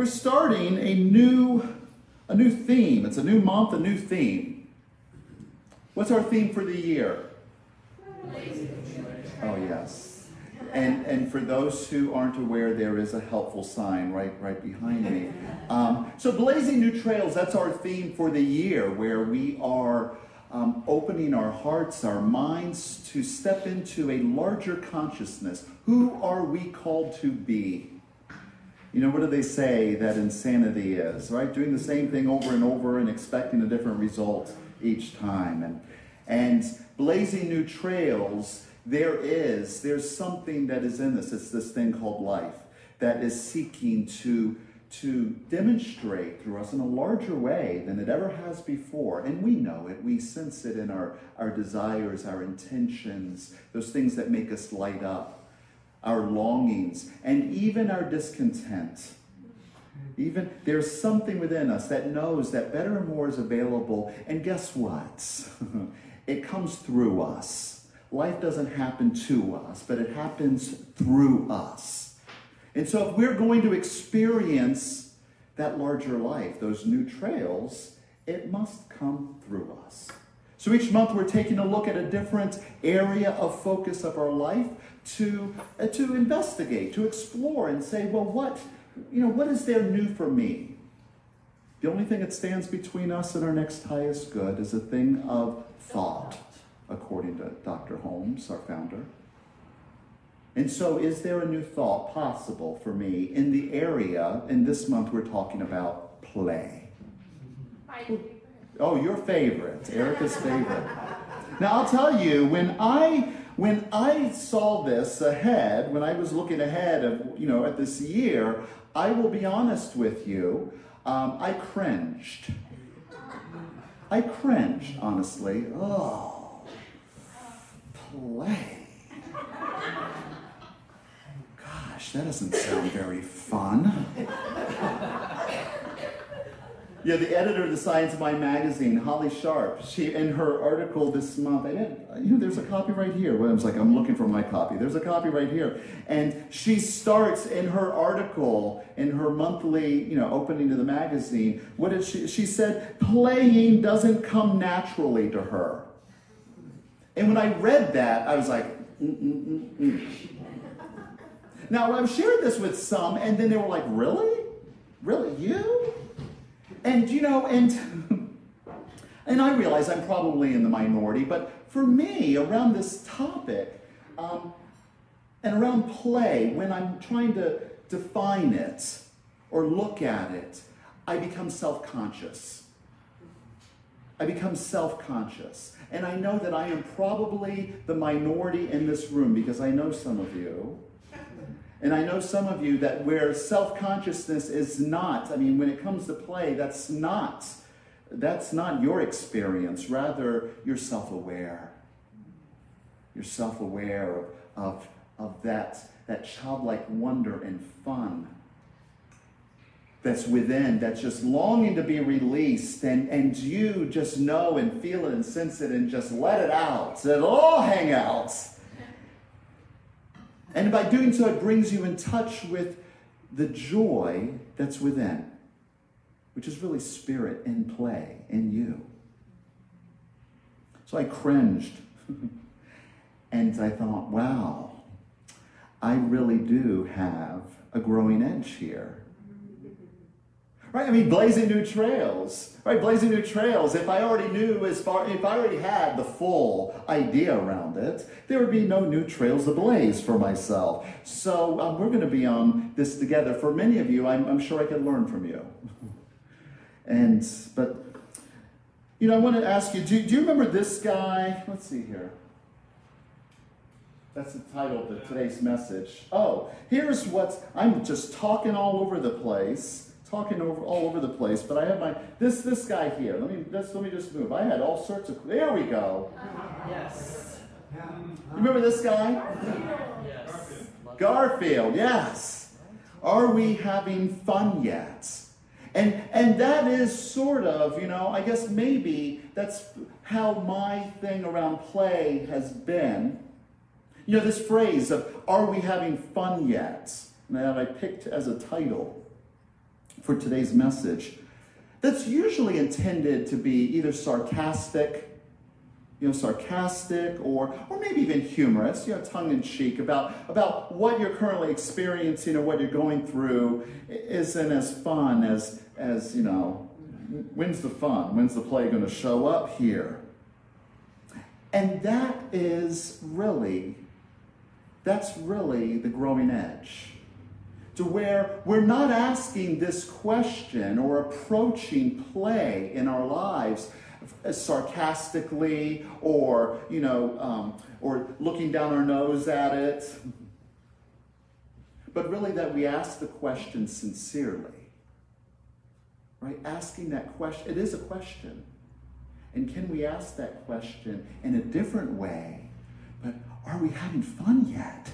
we're starting a new a new theme. It's a new month, a new theme. What's our theme for the year? Oh yes. And and for those who aren't aware, there is a helpful sign right right behind me. Um, so blazing new trails. That's our theme for the year, where we are um, opening our hearts, our minds to step into a larger consciousness. Who are we called to be? You know, what do they say that insanity is, right? Doing the same thing over and over and expecting a different result each time. And, and blazing new trails, there is, there's something that is in this. It's this thing called life that is seeking to to demonstrate through us in a larger way than it ever has before. And we know it, we sense it in our, our desires, our intentions, those things that make us light up, our longings, and even our discontent. Even there's something within us that knows that better and more is available. And guess what? it comes through us. Life doesn't happen to us, but it happens through us. And so, if we're going to experience that larger life, those new trails, it must come through us. So, each month we're taking a look at a different area of focus of our life to, uh, to investigate, to explore, and say, well, what, you know, what is there new for me? The only thing that stands between us and our next highest good is a thing of thought, according to Dr. Holmes, our founder. And so, is there a new thought possible for me in the area? And this month we're talking about play. Oh, your favorite, Erica's favorite. Now, I'll tell you, when I when I saw this ahead, when I was looking ahead of you know at this year, I will be honest with you, um, I cringed. I cringed, honestly. Oh, play. Gosh, that doesn't sound very fun. Yeah, the editor of the Science Mind magazine, Holly Sharp, she in her article this month, I didn't, you know, there's a copy right here. I was like, I'm looking for my copy. There's a copy right here. And she starts in her article, in her monthly, you know, opening to the magazine, what did she, she said, playing doesn't come naturally to her. And when I read that, I was like, Mm-mm-mm-mm. Now, I've shared this with some, and then they were like, Really? Really? You? And, you know, and. and I realize I'm probably in the minority, but for me, around this topic, um, and around play, when I'm trying to define it or look at it, I become self conscious. I become self conscious. And I know that I am probably the minority in this room because I know some of you and I know some of you that where self consciousness is not, I mean, when it comes to play, that's not. That's not your experience. Rather, you're self aware. You're self aware of, of, of that, that childlike wonder and fun that's within, that's just longing to be released, and, and you just know and feel it and sense it and just let it out. So it'll all hang out and by doing so, it brings you in touch with the joy that's within, which is really spirit in play in you. So I cringed and I thought, wow, I really do have a growing edge here. Right? I mean, blazing new trails. Right? Blazing new trails. If I already knew as far, if I already had the full idea around it, there would be no new trails to blaze for myself. So um, we're going to be on this together. For many of you, I'm, I'm sure I can learn from you. and, but, you know, I want to ask you do, do you remember this guy? Let's see here. That's the title of today's message. Oh, here's what I'm just talking all over the place talking over all over the place, but I have my this this guy here. Let me just let me just move. I had all sorts of there we go. Yes. You remember this guy? Yes. Garfield, yes. Are we having fun yet? And and that is sort of, you know, I guess maybe that's how my thing around play has been. You know, this phrase of are we having fun yet? That I picked as a title for today's message that's usually intended to be either sarcastic, you know, sarcastic or, or maybe even humorous, you know, tongue in cheek about, about what you're currently experiencing or what you're going through isn't as fun as, as, you know, when's the fun? When's the play going to show up here? And that is really, that's really the growing edge. To where we're not asking this question or approaching play in our lives sarcastically or, you know, um, or looking down our nose at it, but really that we ask the question sincerely. Right? Asking that question, it is a question. And can we ask that question in a different way? But are we having fun yet?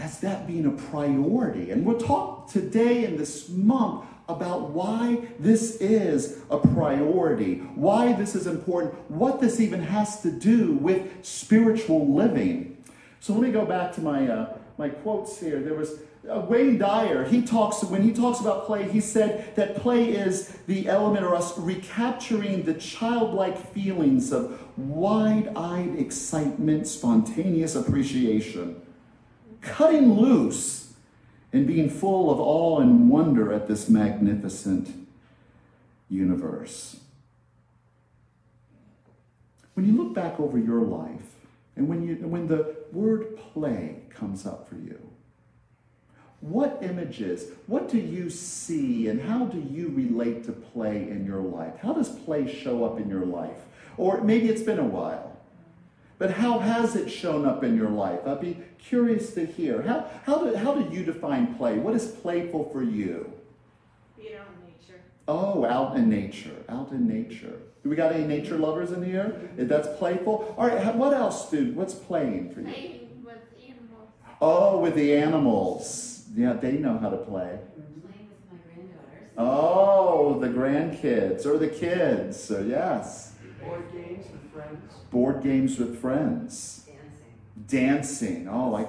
As that being a priority. And we'll talk today in this month about why this is a priority, why this is important, what this even has to do with spiritual living. So let me go back to my, uh, my quotes here. There was uh, Wayne Dyer, he talks, when he talks about play, he said that play is the element or us recapturing the childlike feelings of wide eyed excitement, spontaneous appreciation, cutting loose and being full of awe and wonder at this magnificent universe. When you look back over your life, and when, you, when the word play comes up for you, what images, what do you see, and how do you relate to play in your life? How does play show up in your life? Or maybe it's been a while, but how has it shown up in your life? I'd be curious to hear. How, how, do, how do you define play? What is playful for you? Being out in nature. Oh, out in nature. Out in nature. Do we got any nature lovers in here? Mm-hmm. That's playful. All right, what else, dude? What's playing for you? Playing with animals. Oh, with the animals. Yeah, they know how to play. Mm-hmm. Playing with my granddaughters. Oh, the grandkids or the kids. So yes. Board games with friends. Board games with friends. Dancing. Dancing. Oh, like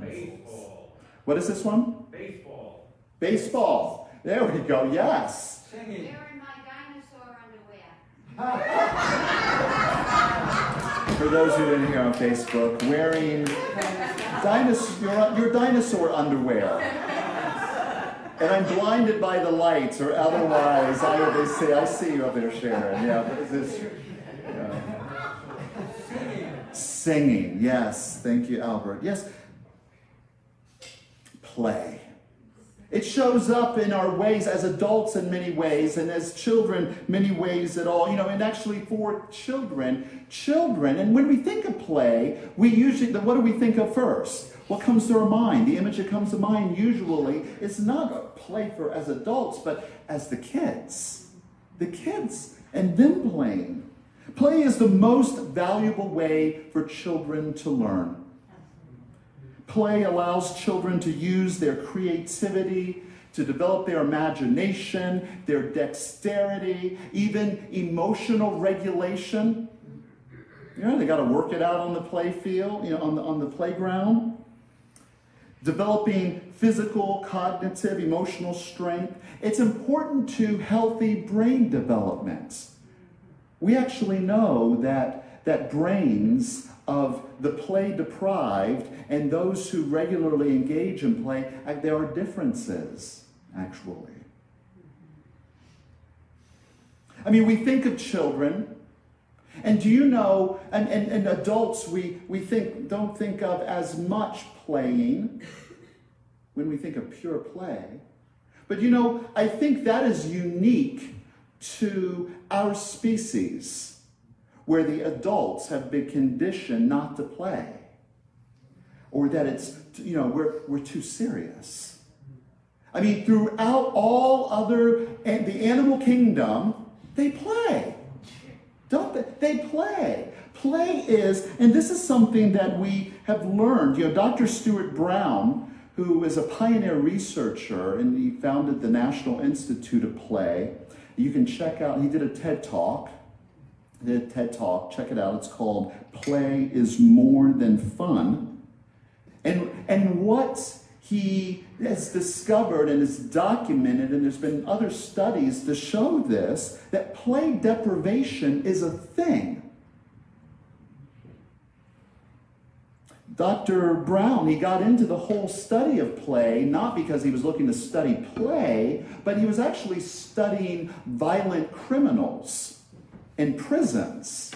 Baseball. what is this one? Baseball. Baseball. There we go. Yes. Singing. Wearing my dinosaur underwear. For those who didn't hear on Facebook, wearing dinosaur, your, your dinosaur underwear. And I'm blinded by the lights, or otherwise, I they say, I see you up there, Sharon. Yeah, but this, yeah. Singing, yes. Thank you, Albert. Yes. Play. It shows up in our ways as adults in many ways, and as children, many ways at all. You know, and actually for children, children, and when we think of play, we usually, what do we think of first? What comes to our mind? The image that comes to mind usually is not play for as adults, but as the kids. The kids and them playing. Play is the most valuable way for children to learn. Play allows children to use their creativity, to develop their imagination, their dexterity, even emotional regulation. You know, they got to work it out on the play field, you know, on the, on the playground. Developing physical, cognitive, emotional strength. It's important to healthy brain development. We actually know that, that brains of the play deprived and those who regularly engage in play, uh, there are differences, actually. I mean, we think of children, and do you know, and, and, and adults we, we think don't think of as much playing when we think of pure play. But you know, I think that is unique to our species where the adults have been conditioned not to play or that it's you know we're, we're too serious. I mean throughout all other the animal kingdom they play. Don't they? They play. Play is and this is something that we have learned. You know dr stuart brown who is a pioneer researcher and he founded the national institute of play you can check out he did a ted talk the TED Talk. Check it out. It's called Play is More Than Fun. And, and what he has discovered and is documented, and there's been other studies to show this, that play deprivation is a thing. Dr. Brown, he got into the whole study of play, not because he was looking to study play, but he was actually studying violent criminals in prisons.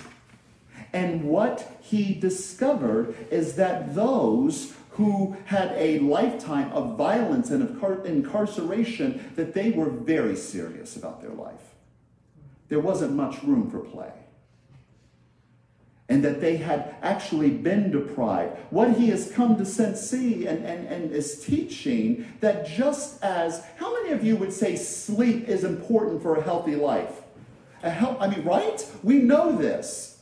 And what he discovered is that those who had a lifetime of violence and of incarceration, that they were very serious about their life. There wasn't much room for play and that they had actually been deprived. What he has come to sense, see, and, and, and is teaching that just as, how many of you would say sleep is important for a healthy life? I mean, right? We know this.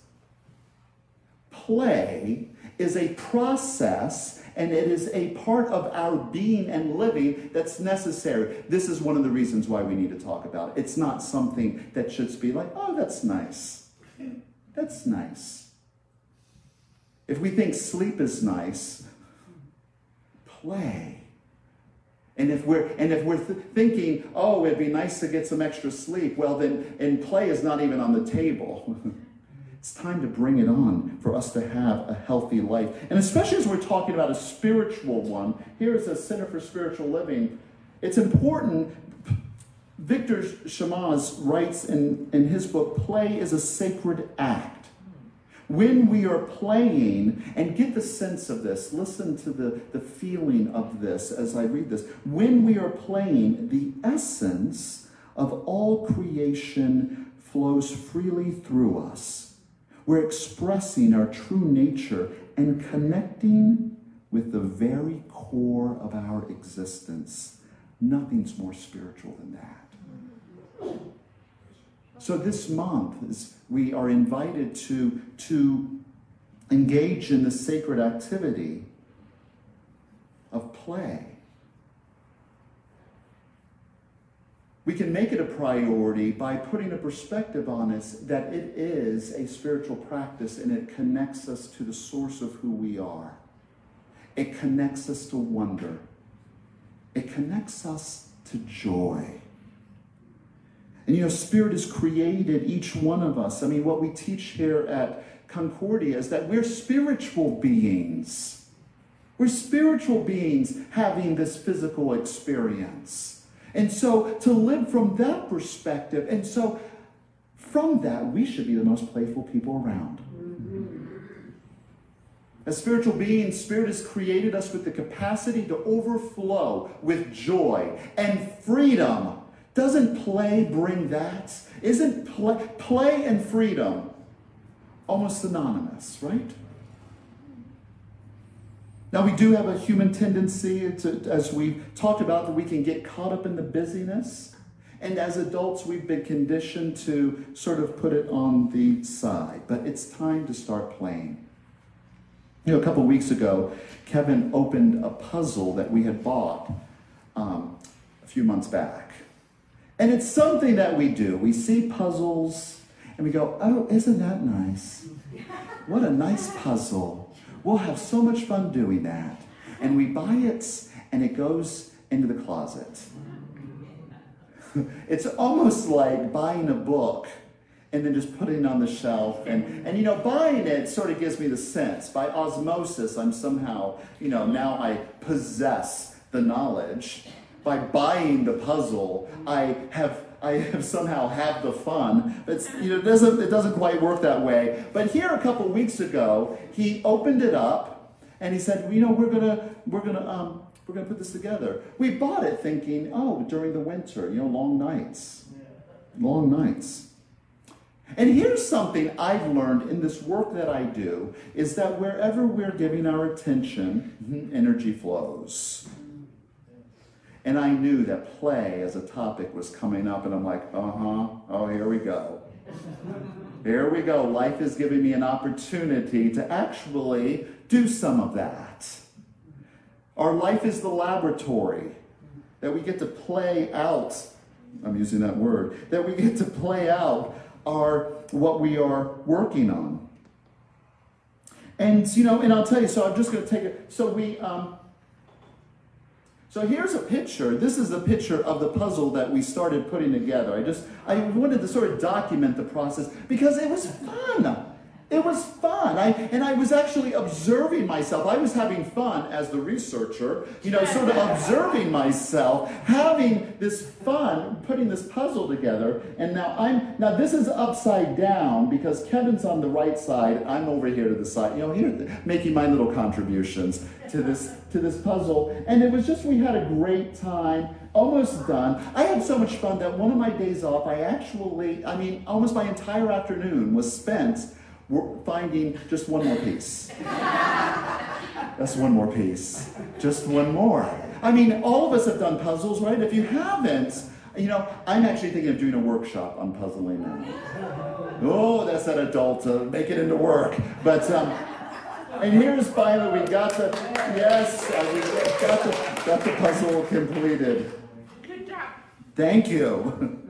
Play is a process and it is a part of our being and living that's necessary. This is one of the reasons why we need to talk about it. It's not something that should be like, oh, that's nice. That's nice. If we think sleep is nice, play. And if we're and if we're th- thinking, oh, it'd be nice to get some extra sleep, well then, and play is not even on the table. it's time to bring it on for us to have a healthy life, and especially as we're talking about a spiritual one. Here is a Center for Spiritual Living. It's important. Victor Shamas writes in, in his book, "Play is a sacred act." When we are playing, and get the sense of this, listen to the, the feeling of this as I read this. When we are playing, the essence of all creation flows freely through us. We're expressing our true nature and connecting with the very core of our existence. Nothing's more spiritual than that. So this month, we are invited to, to engage in the sacred activity of play. We can make it a priority by putting a perspective on us that it is a spiritual practice and it connects us to the source of who we are. It connects us to wonder. It connects us to joy. And you know, Spirit has created each one of us. I mean, what we teach here at Concordia is that we're spiritual beings. We're spiritual beings having this physical experience. And so to live from that perspective, and so from that, we should be the most playful people around. As spiritual beings, Spirit has created us with the capacity to overflow with joy and freedom doesn't play bring that? Isn't play, play and freedom almost synonymous, right? Now, we do have a human tendency, to, as we've talked about, that we can get caught up in the busyness. And as adults, we've been conditioned to sort of put it on the side. But it's time to start playing. You know, a couple weeks ago, Kevin opened a puzzle that we had bought um, a few months back. And it's something that we do. We see puzzles and we go, oh, isn't that nice? What a nice puzzle. We'll have so much fun doing that. And we buy it and it goes into the closet. it's almost like buying a book and then just putting it on the shelf. And, and, you know, buying it sort of gives me the sense. By osmosis, I'm somehow, you know, now I possess the knowledge by buying the puzzle, I have I have somehow had the fun. It's you know it doesn't it doesn't quite work that way. But here a couple weeks ago, he opened it up and he said, you know, we're gonna we're gonna um, we're gonna put this together. We bought it thinking, oh, during the winter, you know, long nights, long nights. And here's something I've learned in this work that I do is that wherever we're giving our attention, energy flows. And I knew that play as a topic was coming up, and I'm like, uh huh, oh, here we go. Here we go. Life is giving me an opportunity to actually do some of that. Our life is the laboratory that we get to play out. I'm using that word. That we get to play out our what we are working on. And you know, and I'll tell you. So I'm just going to take it. So we um, So here's a picture. This is a picture of the puzzle that we started putting together. I just I wanted to sort of document the process because it was fun. It was fun. I, and I was actually observing myself. I was having fun as the researcher, you know, sort of observing myself, having this fun, putting this puzzle together. And now I'm, now this is upside down because Kevin's on the right side. I'm over here to the side, you know, here, making my little contributions to this, to this puzzle. And it was just, we had a great time almost done. I had so much fun that one of my days off, I actually, I mean, almost my entire afternoon was spent we're finding just one more piece. That's one more piece. Just one more. I mean, all of us have done puzzles, right? If you haven't, you know, I'm actually thinking of doing a workshop on puzzling now. Oh, that's that adult, uh, make it into work. But, um, and here's finally, we got the, yes, uh, we got the, got the puzzle completed. Good job. Thank you.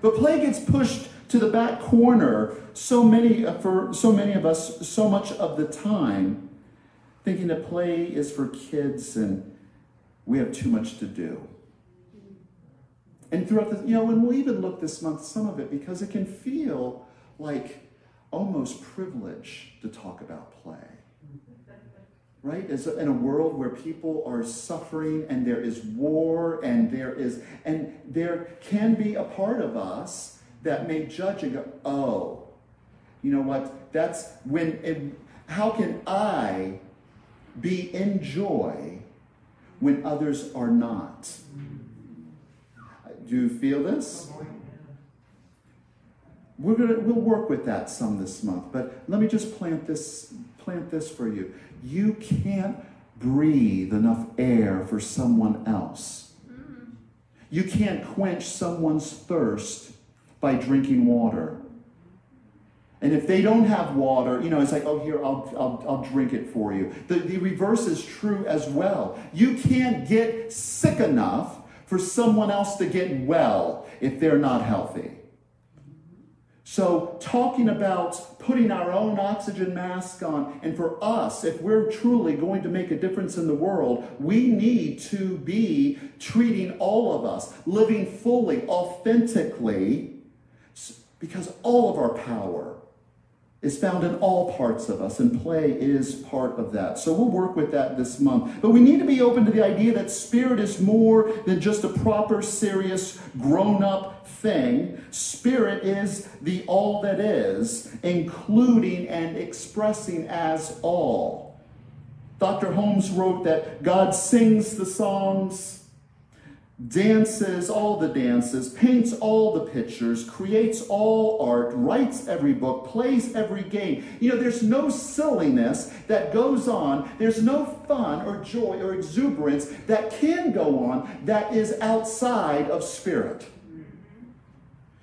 But play gets pushed to the back corner so many for so many of us so much of the time thinking that play is for kids and we have too much to do. And throughout the you know and we'll even look this month some of it because it can feel like almost privilege to talk about play. Right? As in a world where people are suffering and there is war and there is and there can be a part of us that may judge and go, oh, you know what? That's when, it, how can I be in joy when others are not? Do you feel this? We're gonna we'll work with that some this month, but let me just plant this plant this for you. You can't breathe enough air for someone else. Mm-hmm. You can't quench someone's thirst by drinking water. And if they don't have water, you know, it's like, oh, here, I'll, I'll, I'll drink it for you. The, the reverse is true as well. You can't get sick enough for someone else to get well if they're not healthy. So, talking about putting our own oxygen mask on, and for us, if we're truly going to make a difference in the world, we need to be treating all of us, living fully, authentically because all of our power is found in all parts of us, and play is part of that. So we'll work with that this month. But we need to be open to the idea that spirit is more than just a proper, serious, grown up thing. Spirit is the all that is, including and expressing as all. Dr. Holmes wrote that God sings the songs dances all the dances, paints all the pictures, creates all art, writes every book, plays every game. You know, there's no silliness that goes on, there's no fun or joy or exuberance that can go on that is outside of spirit.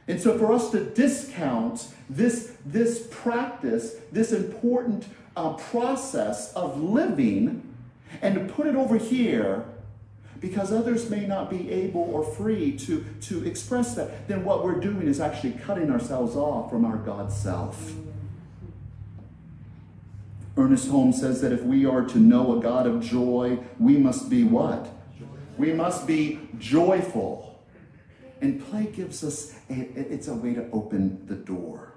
And so for us to discount this, this practice, this important uh, process of living, and to put it over here because others may not be able or free to, to express that, then what we're doing is actually cutting ourselves off from our God self. Ernest Holmes says that if we are to know a God of joy, we must be what? We must be joyful. And play gives us, a, it's a way to open the door.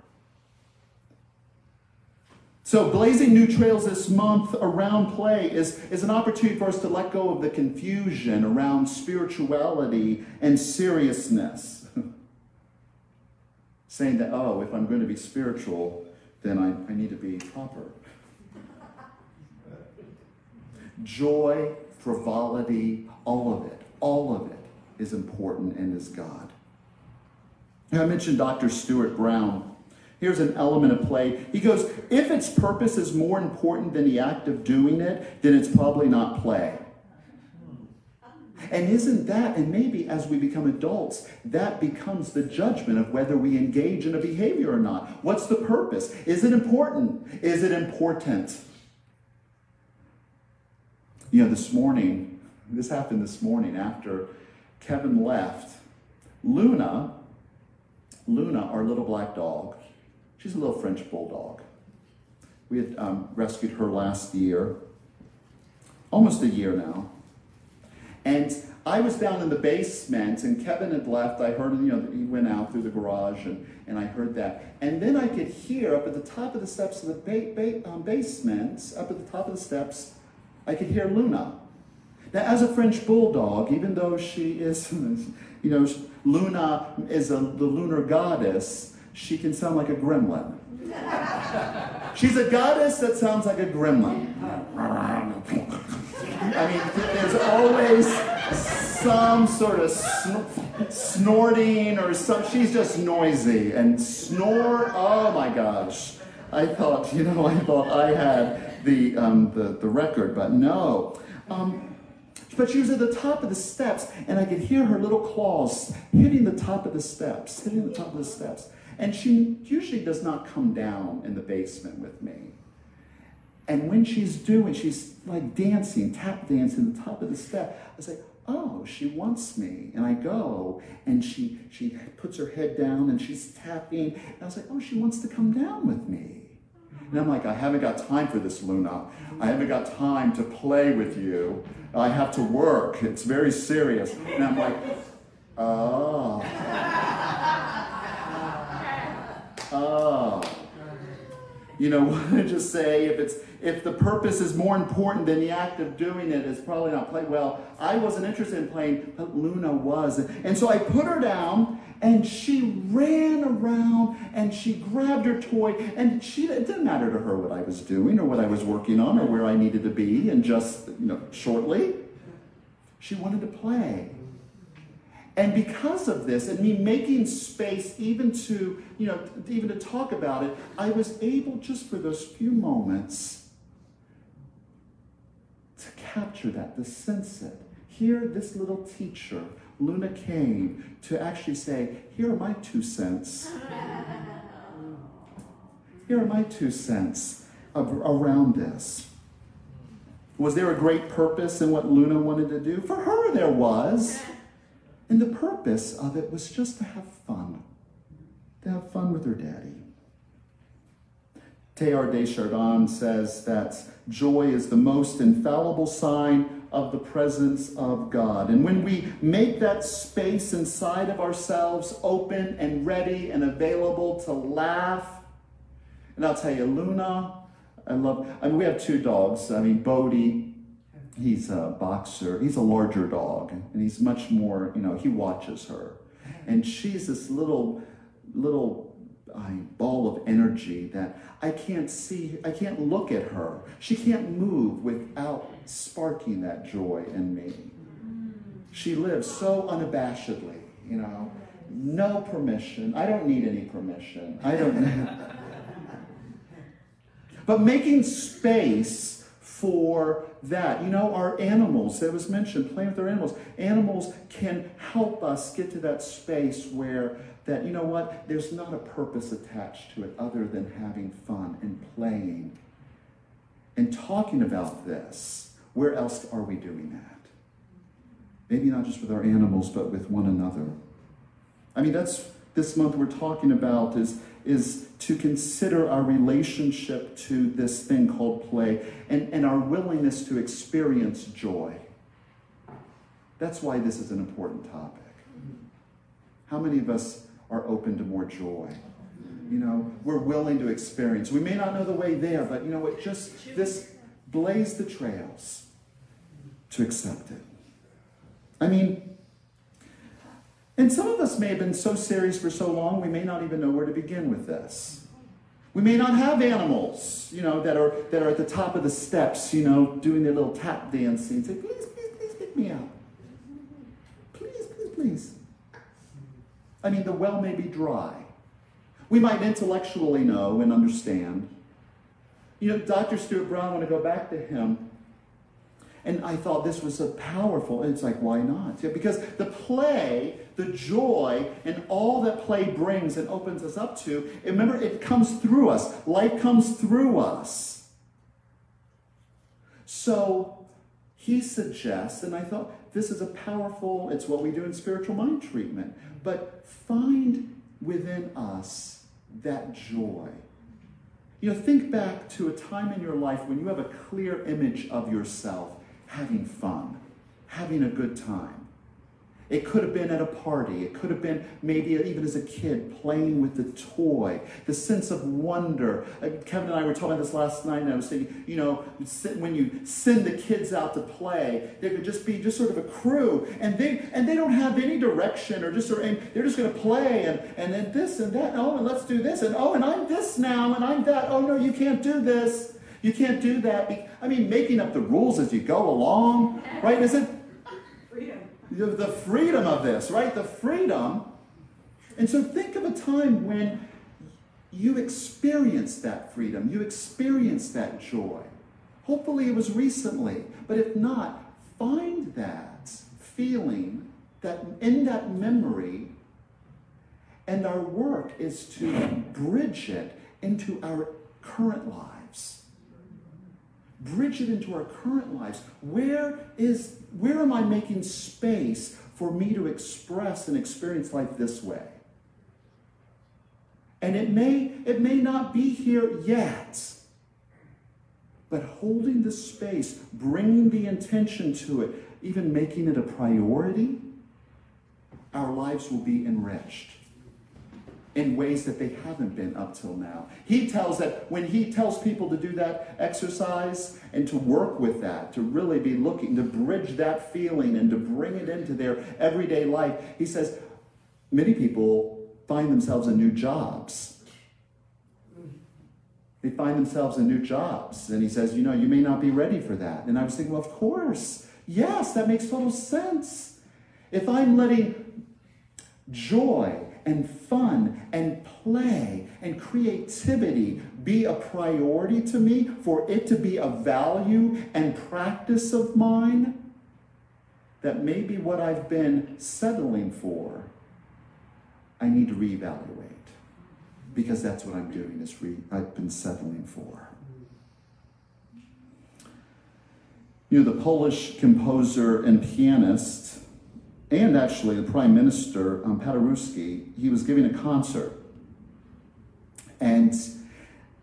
So, blazing new trails this month around play is, is an opportunity for us to let go of the confusion around spirituality and seriousness. Saying that, oh, if I'm going to be spiritual, then I, I need to be proper. Joy, frivolity, all of it, all of it is important and is God. I mentioned Dr. Stuart Brown Here's an element of play. He goes, if its purpose is more important than the act of doing it, then it's probably not play. And isn't that, and maybe as we become adults, that becomes the judgment of whether we engage in a behavior or not. What's the purpose? Is it important? Is it important? You know, this morning, this happened this morning after Kevin left. Luna, Luna, our little black dog, She's a little French bulldog. We had um, rescued her last year, almost a year now. And I was down in the basement and Kevin had left. I heard, you know, he went out through the garage and, and I heard that. And then I could hear up at the top of the steps of the ba- ba- um, basement, up at the top of the steps, I could hear Luna. Now, as a French bulldog, even though she is, you know, Luna is a, the lunar goddess, she can sound like a gremlin. She's a goddess that sounds like a gremlin. I mean, there's always some sort of sn- snorting or some. She's just noisy and snore. Oh my gosh! I thought, you know, I thought I had the um, the, the record, but no. Um, but she was at the top of the steps, and I could hear her little claws hitting the top of the steps, hitting the top of the steps. And she usually does not come down in the basement with me. And when she's doing, she's like dancing, tap dancing the top of the step. I say, oh, she wants me. And I go, and she she puts her head down and she's tapping. And I was like, oh, she wants to come down with me. And I'm like, I haven't got time for this, Luna. I haven't got time to play with you. I have to work. It's very serious. And I'm like, oh. Oh. You know, what I just say if it's if the purpose is more important than the act of doing it, it's probably not played well. I wasn't interested in playing, but Luna was. And so I put her down and she ran around and she grabbed her toy and she it didn't matter to her what I was doing or what I was working on or where I needed to be and just you know shortly she wanted to play. And because of this, and me making space even to, you know, even to talk about it, I was able just for those few moments to capture that, to sense it. Here, this little teacher, Luna came to actually say, Here are my two cents. Here are my two cents of, around this. Was there a great purpose in what Luna wanted to do? For her, there was. And the purpose of it was just to have fun, to have fun with her daddy. Teilhard de Chardin says that joy is the most infallible sign of the presence of God. And when we make that space inside of ourselves open and ready and available to laugh, and I'll tell you, Luna, I love, I mean, we have two dogs. I mean, Bodie, he's a boxer. He's a larger dog, and he's much more, you know, he watches her. And she's this little, little uh, ball of energy that I can't see, I can't look at her. She can't move without sparking that joy in me. She lives so unabashedly, you know, no permission. I don't need any permission. I don't. but making space for that. You know, our animals, that was mentioned, playing with our animals. Animals can help us get to that space where that, you know what, there's not a purpose attached to it other than having fun and playing and talking about this. Where else are we doing that? Maybe not just with our animals, but with one another. I mean, that's this month we're talking about is, is to consider our relationship to this thing called play and, and our willingness to experience joy. That's why this is an important topic. How many of us are open to more joy? You know, we're willing to experience. We may not know the way there, but you know what? Just this blaze the trails to accept it. I mean, and some of us may have been so serious for so long, we may not even know where to begin with this. We may not have animals, you know, that are that are at the top of the steps, you know, doing their little tap dancing. Say, please, please, please pick me up. Please, please, please. I mean, the well may be dry. We might intellectually know and understand. You know, Dr. Stuart Brown, when I want to go back to him. And I thought this was so powerful, it's like, why not? Yeah, because the play, the joy, and all that play brings and opens us up to, remember, it comes through us. Life comes through us. So he suggests, and I thought this is a powerful, it's what we do in spiritual mind treatment, but find within us that joy. You know, think back to a time in your life when you have a clear image of yourself having fun, having a good time. It could have been at a party. It could have been maybe even as a kid playing with the toy. The sense of wonder. Uh, Kevin and I were talking this last night, and I was thinking, you know, when you send the kids out to play, there could just be just sort of a crew, and they and they don't have any direction or just of, they're just going to play and and then this and that. Oh, and let's do this and oh, and I'm this now and I'm that. Oh no, you can't do this. You can't do that. I mean, making up the rules as you go along, right? Is it? The freedom of this, right? The freedom. And so think of a time when you experienced that freedom, you experienced that joy. Hopefully it was recently, but if not, find that feeling that in that memory and our work is to bridge it into our current lives bridge it into our current lives where is where am I making space for me to express and experience life this way? And it may, it may not be here yet, but holding the space, bringing the intention to it, even making it a priority, our lives will be enriched in ways that they haven't been up till now. He tells that when he tells people to do that exercise and to work with that, to really be looking to bridge that feeling and to bring it into their everyday life, he says many people find themselves in new jobs. They find themselves in new jobs. And he says, you know, you may not be ready for that. And I was thinking, well, of course. Yes, that makes total sense. If I'm letting joy and fun and play and creativity be a priority to me, for it to be a value and practice of mine, that maybe what I've been settling for, I need to reevaluate. Because that's what I'm doing, is re- I've been settling for. You know, the Polish composer and pianist and actually the prime minister, um, Paderewski, he was giving a concert. And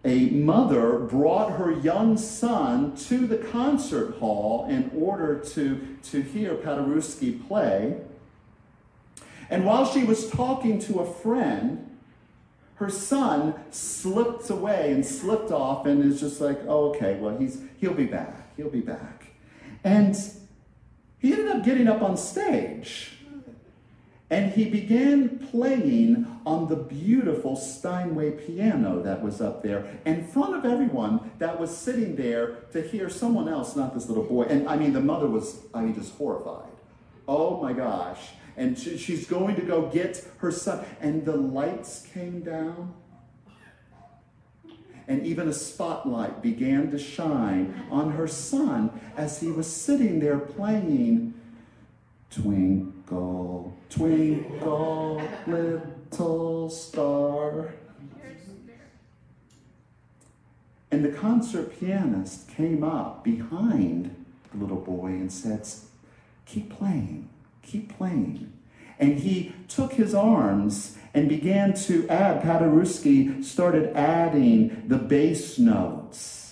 a mother brought her young son to the concert hall in order to, to hear Paderewski play. And while she was talking to a friend, her son slipped away and slipped off and is just like, oh, okay, well, he's, he'll be back. He'll be back. And he ended up getting up on stage and he began playing on the beautiful Steinway piano that was up there in front of everyone that was sitting there to hear someone else, not this little boy. And I mean, the mother was, I mean, just horrified. Oh my gosh. And she, she's going to go get her son. And the lights came down and even a spotlight began to shine on her son as he was sitting there playing Twinkle, Twinkle, Little Star. And the concert pianist came up behind the little boy and said, Keep playing, keep playing. And he took his arms and began to add, Paderewski started adding the bass notes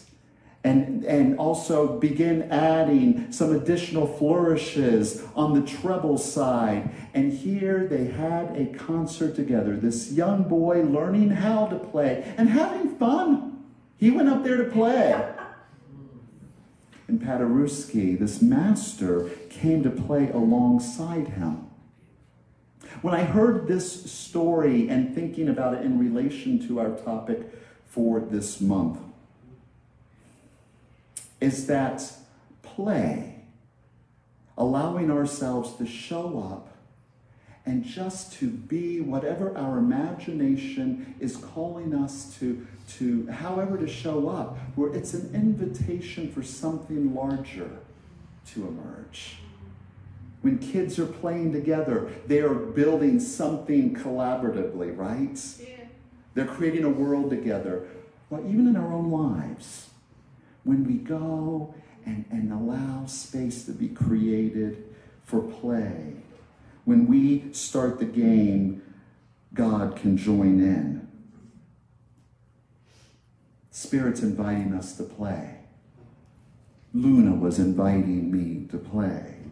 and, and also begin adding some additional flourishes on the treble side. And here they had a concert together. This young boy learning how to play and having fun. He went up there to play. And Paderewski, this master, came to play alongside him. When I heard this story and thinking about it in relation to our topic for this month, is that play, allowing ourselves to show up and just to be whatever our imagination is calling us to, to however to show up, where it's an invitation for something larger to emerge. When kids are playing together, they are building something collaboratively, right? Yeah. They're creating a world together. Well, even in our own lives, when we go and, and allow space to be created for play, when we start the game, God can join in. Spirit's inviting us to play. Luna was inviting me to play.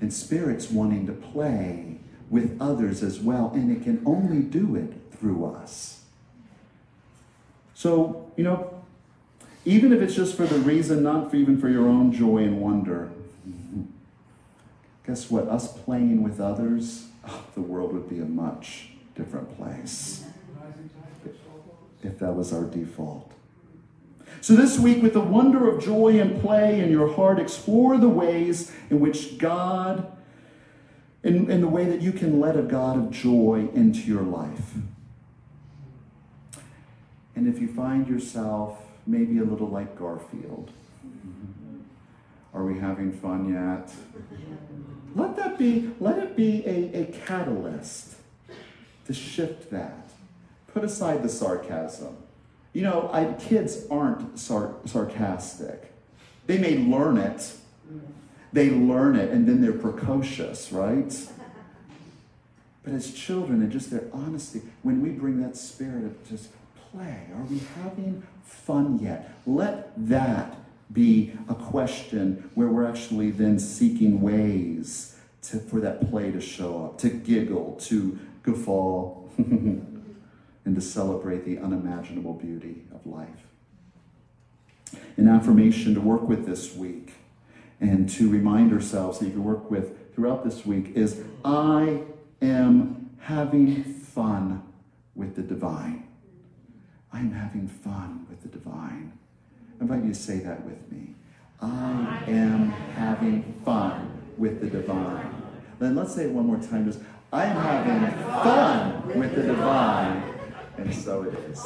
And Spirit's wanting to play with others as well, and it can only do it through us. So, you know, even if it's just for the reason, not for even for your own joy and wonder, guess what? Us playing with others, oh, the world would be a much different place if that was our default. So, this week, with the wonder of joy and play in your heart, explore the ways in which God, in, in the way that you can let a God of joy into your life. And if you find yourself maybe a little like Garfield, are we having fun yet? Let that be, let it be a, a catalyst to shift that. Put aside the sarcasm. You know, I, kids aren't sar- sarcastic. They may learn it. They learn it and then they're precocious, right? But as children and just their honesty, when we bring that spirit of just play, are we having fun yet? Let that be a question where we're actually then seeking ways to, for that play to show up, to giggle, to guffaw, and to celebrate the unimaginable beauty of life. An affirmation to work with this week and to remind ourselves that you can work with throughout this week is I am having fun with the divine. I am having fun with the divine. I invite you to say that with me. I am having fun with the divine. Then let's say it one more time. Just, I am having fun with the divine. And so it is.